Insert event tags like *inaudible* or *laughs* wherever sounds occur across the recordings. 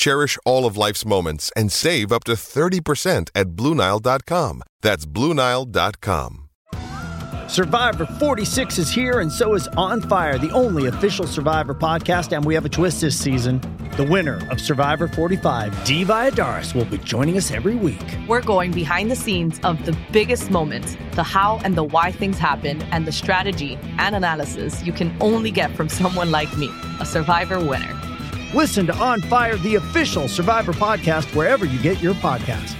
Cherish all of life's moments and save up to 30% at BlueNile.com. That's BlueNile.com. Survivor 46 is here, and so is On Fire, the only official Survivor podcast. And we have a twist this season. The winner of Survivor 45, Dee Valladares, will be joining us every week. We're going behind the scenes of the biggest moments, the how and the why things happen, and the strategy and analysis you can only get from *laughs* someone like me, a Survivor winner. Listen to On Fire, the official Survivor podcast, wherever you get your podcast.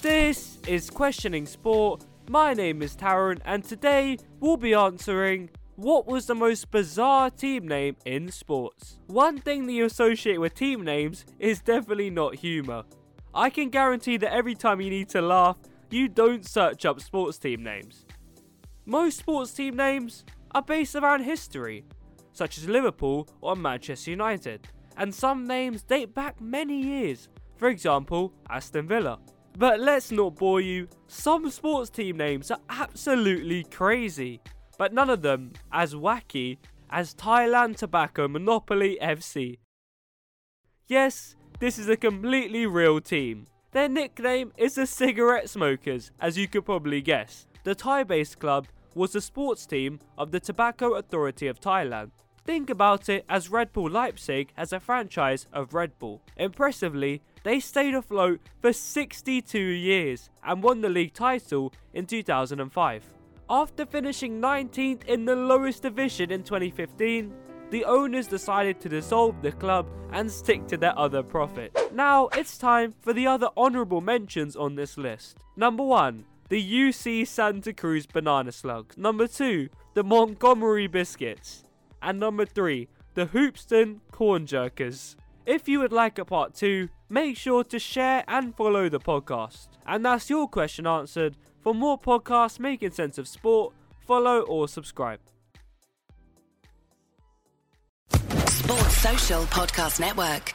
This is Questioning Sport. My name is Taron, and today we'll be answering what was the most bizarre team name in sports? One thing that you associate with team names is definitely not humour. I can guarantee that every time you need to laugh, you don't search up sports team names. Most sports team names are based around history, such as Liverpool or Manchester United, and some names date back many years, for example, Aston Villa. But let's not bore you, some sports team names are absolutely crazy, but none of them as wacky as Thailand Tobacco Monopoly FC. Yes, this is a completely real team. Their nickname is the Cigarette Smokers, as you could probably guess. The Thai based club was the sports team of the Tobacco Authority of Thailand. Think about it as Red Bull Leipzig as a franchise of Red Bull. Impressively, they stayed afloat for 62 years and won the league title in 2005. After finishing 19th in the lowest division in 2015, the owners decided to dissolve the club and stick to their other profit. Now it's time for the other honourable mentions on this list. Number 1, the UC Santa Cruz Banana Slugs. Number 2, the Montgomery Biscuits and number 3, the Hoopeston Corn Jerkers. If you would like a part 2, make sure to share and follow the podcast. And that's your question answered. For more podcasts making sense of sport, follow or subscribe. Sports Social Podcast Network.